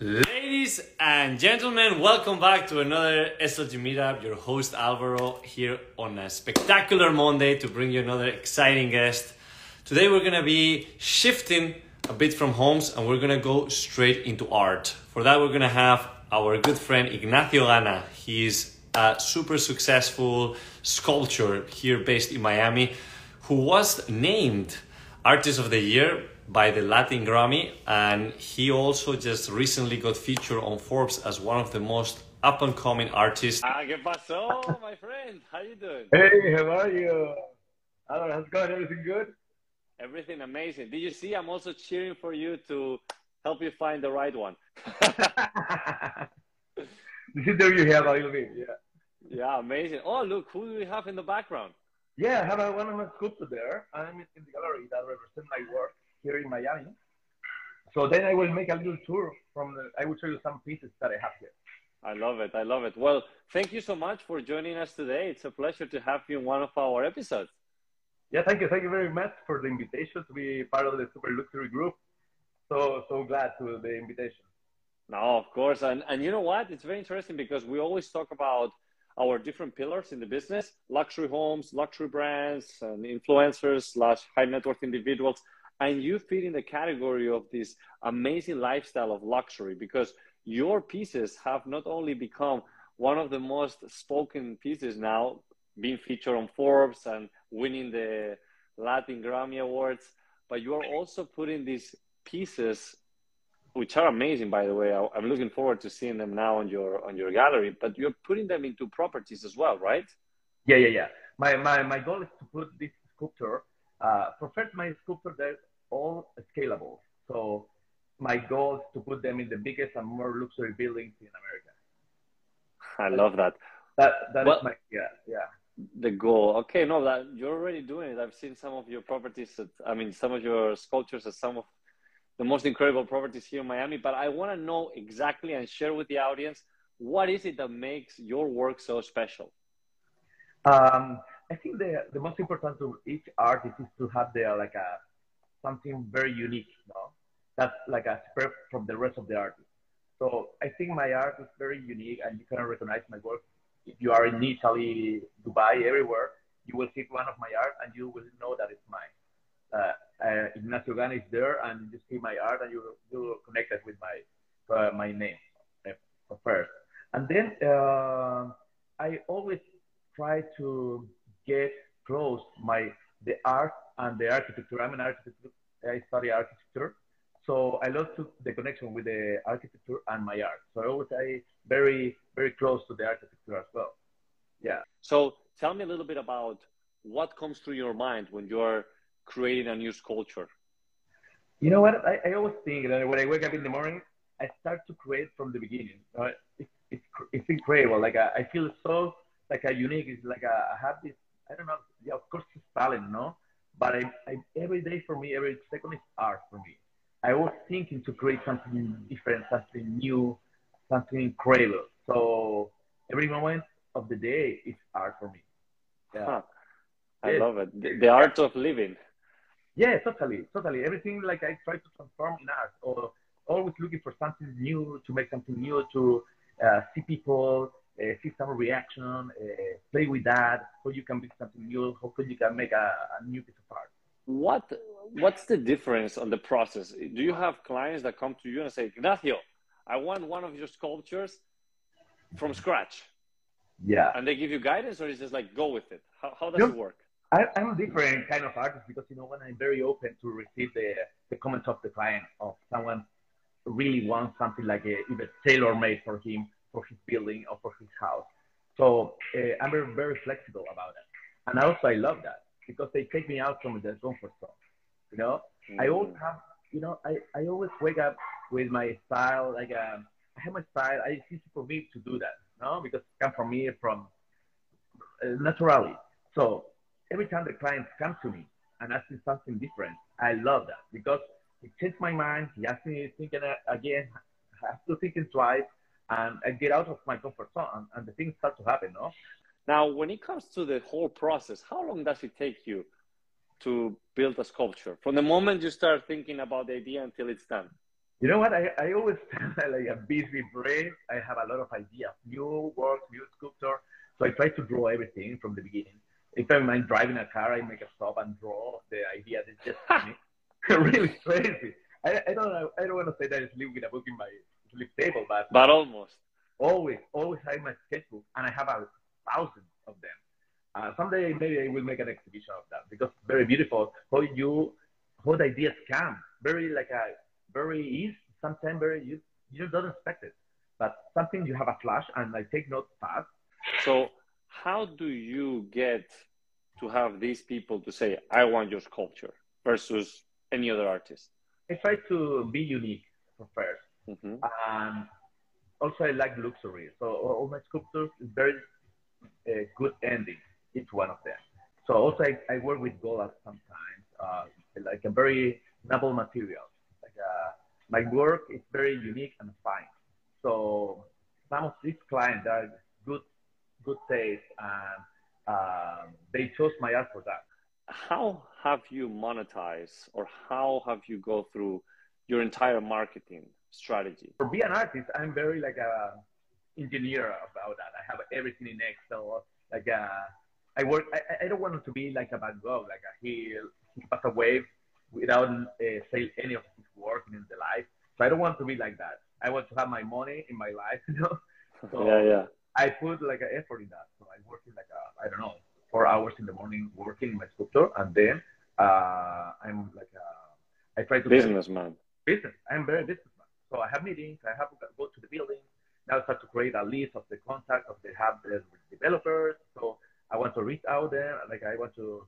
Ladies and gentlemen, welcome back to another SLG Meetup. Your host Alvaro here on a spectacular Monday to bring you another exciting guest. Today we're gonna be shifting a bit from homes and we're gonna go straight into art. For that, we're gonna have our good friend Ignacio Gana. He's a super successful sculptor here based in Miami who was named Artist of the Year by the Latin Grammy, and he also just recently got featured on Forbes as one of the most up and coming artists. Ah, ¿qué pasó, my friend? How you doing? Hey, how are you? Hello, how's it going? Everything good? Everything amazing. Did you see? I'm also cheering for you to help you find the right one. this is there you have a little bit, yeah. Yeah, amazing. Oh, look, who do we have in the background? Yeah, I have a, one of my sculptures there. I'm in the gallery that represent my work here in Miami. So then I will make a little tour from the, I will show you some pieces that I have here. I love it. I love it. Well, thank you so much for joining us today. It's a pleasure to have you in one of our episodes. Yeah, thank you. Thank you very much for the invitation to be part of the Super Luxury Group. So, so glad to the invitation. No, of course. And, and you know what? It's very interesting because we always talk about our different pillars in the business luxury homes, luxury brands, and influencers slash high net worth individuals and you fit in the category of this amazing lifestyle of luxury because your pieces have not only become one of the most spoken pieces now being featured on forbes and winning the latin grammy awards but you are also putting these pieces which are amazing by the way. I'm looking forward to seeing them now on your on your gallery but you're putting them into properties as well right? Yeah yeah yeah. My my, my goal is to put this sculpture uh, for first my sculpture that all scalable. So my goal is to put them in the biggest and more luxury buildings in America. I love that. That that well, is my yeah yeah. The goal. Okay, no, that you're already doing it. I've seen some of your properties. At, I mean, some of your sculptures at some of the most incredible properties here in Miami. But I want to know exactly and share with the audience what is it that makes your work so special. Um, I think the the most important to each artist is to have their like a something very unique, know, that's like a spread from the rest of the artists. So I think my art is very unique and you can recognize my work. If you are in Italy, Dubai, everywhere, you will see one of my art and you will know that it's mine. Uh, uh, Ignacio Gana is there and you see my art and you you connected with my uh, my name uh, first. And then uh, I always try to get close my the art and the architecture. I'm an architect. I study architecture. So I love to, the connection with the architecture and my art. So I always I very very close to the architecture as well. Yeah. So tell me a little bit about what comes through your mind when you're creating a new sculpture. You know what? I, I always think that when I wake up in the morning, I start to create from the beginning. Uh, it, it's it's incredible. Like I, I feel so like a unique. It's like a, I have this. I don't know. Yeah, of course it's talent, no? But I, I, every day for me, every second is art for me. I was thinking to create something different, something new, something incredible. So every moment of the day is art for me. Yeah. Huh. I yes. love it. The, the, art of living. Yeah, totally, totally. Everything like I try to transform in art, or always looking for something new to make something new to uh, see people, see some reaction, uh, play with that, how you can make something new, how you can make a, a new piece of art. What What's the difference on the process? Do you have clients that come to you and say, Ignacio, I want one of your sculptures from scratch? Yeah. And they give you guidance, or is just like go with it? How, how does it work? I, am a different kind of artist because you know when I'm very open to receive the, the comments of the client of someone really wants something like a, even tailor made for him for his building or for his house. So uh, I'm very, very flexible about it. And also I love that because they take me out from the comfort zone. You know, mm. I always have, you know, I, I always wake up with my style. Like um, I have my style. It's easy for me to do that, you know, because it comes from me from uh, naturally. So every time the clients come to me and ask me something different, I love that because it changed my mind. He asked me thinking again, I have to think twice and I get out of my comfort zone and, and the things start to happen, no? Now, when it comes to the whole process, how long does it take you to build a sculpture? From the moment you start thinking about the idea until it's done? You know what? I, I always like a busy brain. I have a lot of ideas, new work, new sculpture. So I try to draw everything from the beginning. If I'm driving a car, I make a stop and draw the idea that just really crazy. I, I don't know. I don't want to say that I sleep with a book in my but almost. Always, always I have my sketchbook, and I have a thousand of them. Uh, someday maybe I will make an exhibition of that because very beautiful how you how the ideas come. Very like a very easy. Sometimes very you you don't expect it, but something you have a flash and I take notes fast. So how do you get to have these people to say I want your sculpture versus any other artist? I try to be unique first, mm-hmm. and also I like luxury. So all my sculptures is very uh, good ending, each one of them. So also I, I work with gold sometimes, uh, like a very noble material. Like uh, my work is very unique and fine. So some of these clients are good, good taste, and um, they chose my art for that. How have you monetized, or how have you go through your entire marketing strategy? For being an artist, I'm very like a engineer about that. I have everything in Excel. Like uh, I work. I, I don't want to be like a Van Gogh. Like a, he he passed away without uh, say any of his work in the life. So I don't want to be like that. I want to have my money in my life. You know. So yeah, yeah. I put like an effort in that. So I work in like a, I don't know four hours in the morning working in my sculpture, and then uh, I'm like a, I try to businessman. Business. I'm very businessman. So I have meetings. I have to go to the building now I start to create a list of the contacts of the the developers. So I want to reach out there, like I want to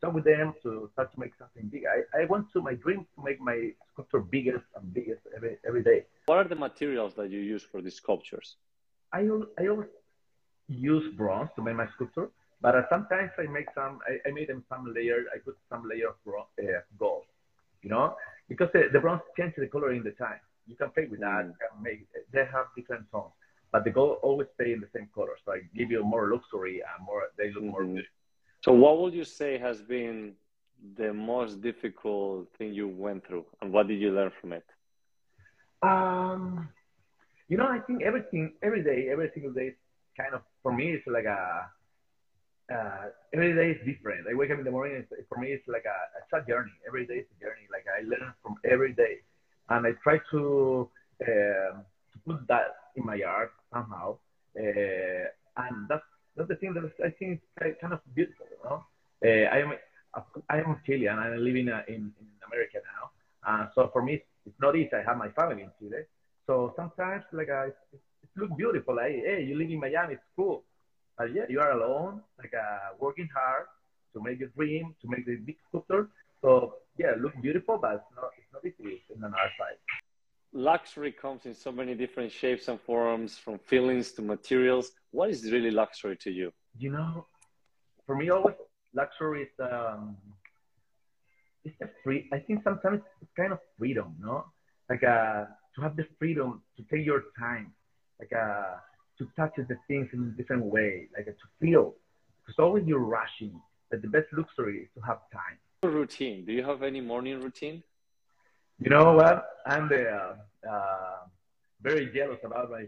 talk with them to start to make something big. I, I want to my dream to make my sculpture biggest and biggest every every day. What are the materials that you use for these sculptures? I I always use bronze to make my sculpture, but uh, sometimes I make some. I, I made them some layer. I put some layer of bronze, uh, gold, you know, because the, the bronze changes the color in the time. You can play with that. You make, they have different tones, but the gold always stay in the same colors. So I give you more luxury and more. They look mm-hmm. more good. So what would you say has been the most difficult thing you went through, and what did you learn from it? Um, you know, I think everything, every day, every single day, is kind of for me, it's like a. Uh, every day is different. I wake up in the morning. For me, it's like a, it's a journey. Every day is a journey. Like I learn from every day and I try to, uh, to put that in my art somehow. Uh, and that's that's the thing that I think is kind of beautiful. You know, uh, I am I am Chilean and I live in, uh, in, in America now. Uh, so for me, it's not easy. I have my family in Chile. So sometimes, like, I, it, it looks beautiful. Like, hey, you live in Miami, it's cool. But yeah, you are alone, like, uh, working hard to make your dream, to make the big sculpture. So yeah, look beautiful, but it's not, it's not easy in an art side. Luxury comes in so many different shapes and forms, from feelings to materials. What is really luxury to you? You know, for me, always luxury is um, it's a free. I think sometimes it's kind of freedom, no? Like uh, to have the freedom to take your time, like uh, to touch the things in a different way, like uh, to feel. Because always you're rushing, but the best luxury is to have time routine? Do you have any morning routine? You know what? I'm the, uh, uh, very jealous about my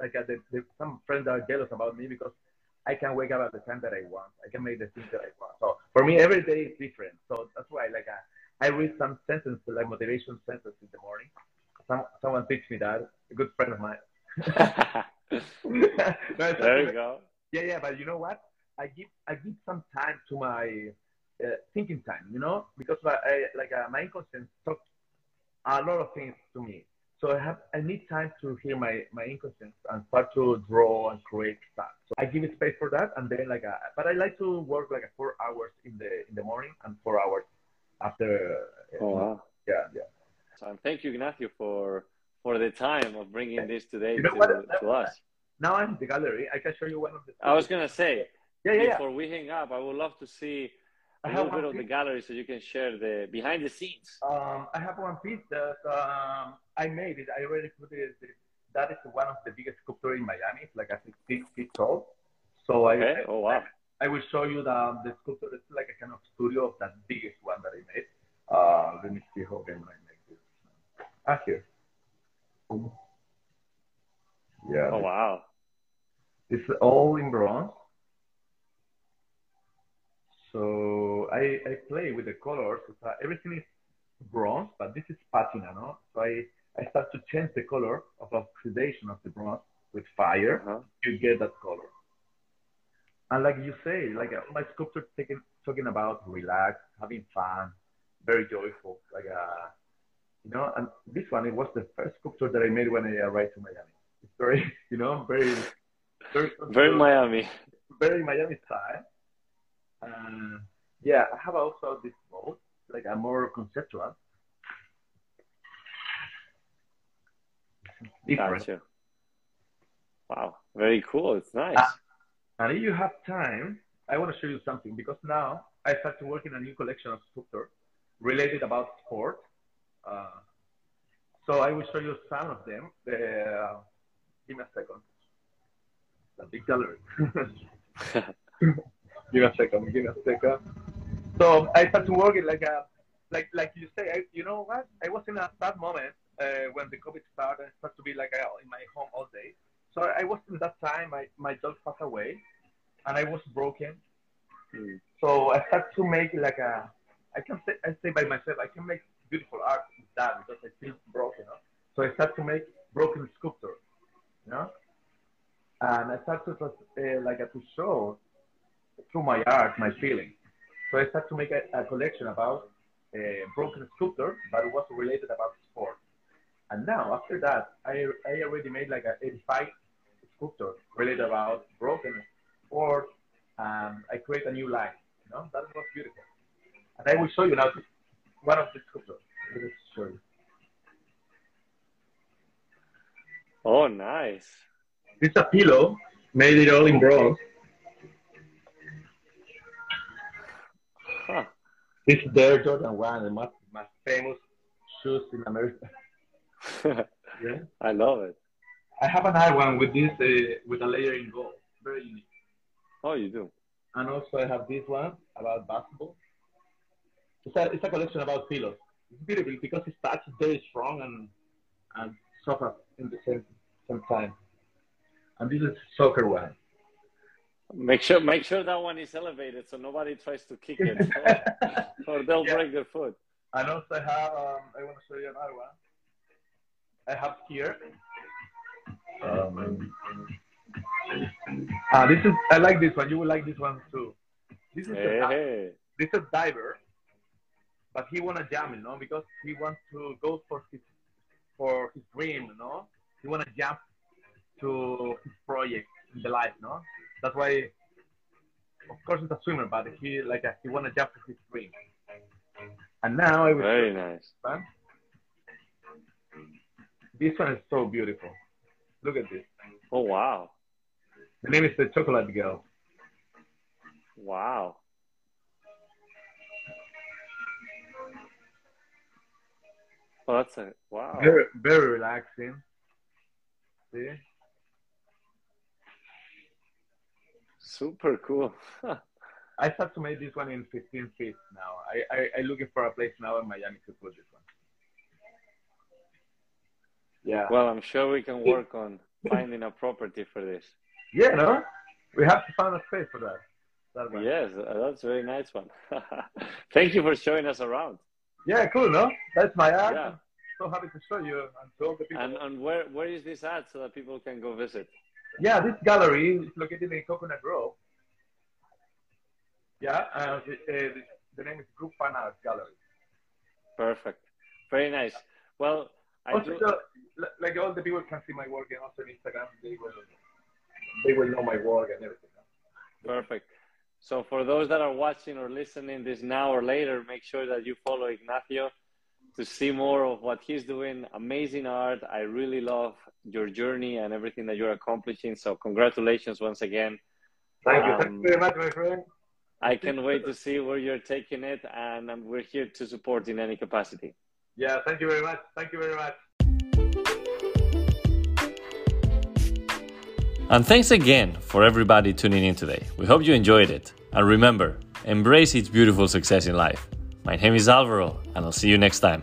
like uh, the, the, some friends are jealous about me because I can wake up at the time that I want. I can make the things that I want. So for me, every day is different. So that's why like uh, I read some sentences like motivation sentences in the morning. Some someone teach me that. A good friend of mine. no, there you go. Yeah, yeah, but you know what? I give I give some time to my uh, thinking time, you know, because I, like uh, my inconscience talks a lot of things to me. So I have I need time to hear my my inconscience and start to draw and create stuff. So I give it space for that, and then like, a, uh, but I like to work like four hours in the in the morning and four hours after. Uh, oh wow! Yeah, yeah. So thank you, Ignacio, for for the time of bringing this today you know to, to us. Now I'm in the gallery. I can show you one of the. I was gonna say. Yeah, yeah. Before yeah. we hang up, I would love to see a little bit of the gallery so you can share the behind the scenes. Um, I have one piece that um, I made it. I already put it. That is one of the biggest sculpture in Miami. It's like a six feet tall. So okay. I, oh wow. I, I, will show you the the sculpture. It's like a kind of studio of that biggest one that I made. Uh, let me see how can I make this. Ah, here. Yeah. Oh wow. It's all in bronze. So I, I play with the colors. Uh, everything is bronze, but this is patina, no? So I, I start to change the color of oxidation of the bronze with fire. Uh-huh. You get that color. And like you say, like uh, my sculpture taking, talking about relax, having fun, very joyful. Like, uh, you know, and this one, it was the first sculpture that I made when I arrived to Miami. It's very, you know, very, very, Very Miami. very Miami style. Uh, yeah, I have also this mode, like a more conceptual. Different. Gotcha. Wow. Very cool. It's nice. Ah. And if you have time, I want to show you something because now I start to work in a new collection of sculpture related about sport. Uh, so I will show you some of them. Uh, give me a second. The big gallery. give me a second. Give me a second. So I start to work it like a, like like you say. I, you know what? I was in a bad moment uh, when the COVID started. I started to be like uh, in my home all day. So I was in that time. My my dog passed away, and I was broken. Mm. So I start to make like a. I can say I say by myself. I can make beautiful art with that because I feel broken. No? So I start to make broken sculpture. You know? And I start to uh, like uh, to show through my art my feeling. So I start to make a, a collection about uh, broken sculpture, but it was related about sport. And now after that, I I already made like a 85 sculpture related about broken sport. Um, I create a new line. You know, that was beautiful. And I will show you now one of the sculptures. Let me show you. Oh, nice. This is a pillow made it all in bronze. Huh. This is the Air Jordan 1, the most, most famous shoes in America. Yeah. I love it. I have another one with this, uh, with a layer in gold. Very unique. Oh, you do. And also I have this one about basketball. It's a, it's a collection about pillows. It's beautiful because it's touch very strong and, and soft in the same, same time. And this is soccer one. Make sure make sure that one is elevated so nobody tries to kick it, or they'll Yeah. break their foot. And also I have, um, I want to show you another one. I have here. Um, ah, this is, I like this one. You will like this one too. This is, Hey, a, hey. this is a diver, but he want to jump, you know, because he wants to go for his, for his dream, you know. He want to jump to his project in the life, no? That's why, of course, he's a swimmer, but he like he want to jump to his dream. And now I will Very nice. one. This one is so beautiful. Look at this. Oh wow. The name is the Chocolate Girl. Wow. Oh, that's a wow. Very, very relaxing. See? Super cool. I start to make this one in 15 feet now. I, I, I looking for a place now in Miami to put this one. Yeah. well, I'm sure we can work on finding a property for this. Yeah, no? We have to find a space for that. that one. Yes, uh, that's a very nice one. Thank you for showing us around. Yeah, cool, no? That's my art. Yeah. I'm so happy to show you and to all the people. And and where where is this at so that people can go visit? Yeah, this gallery is located in Coconut Grove. Yeah, uh, the, uh, the, name is Group Fan Art Gallery. Perfect. Very nice. Well, I Also, do. so, like all the people can see my work and also on Instagram, they will, they will know my work and everything. Perfect. So for those that are watching or listening this now or later, make sure that you follow Ignacio to see more of what he's doing. Amazing art. I really love your journey and everything that you're accomplishing. So congratulations once again. Thank you. Thank Um, you very much, my friend. I can't wait to see where you're taking it, and um, we're here to support in any capacity. Yeah, thank you very much. Thank you very much. And thanks again for everybody tuning in today. We hope you enjoyed it. And remember, embrace each beautiful success in life. My name is Alvaro, and I'll see you next time.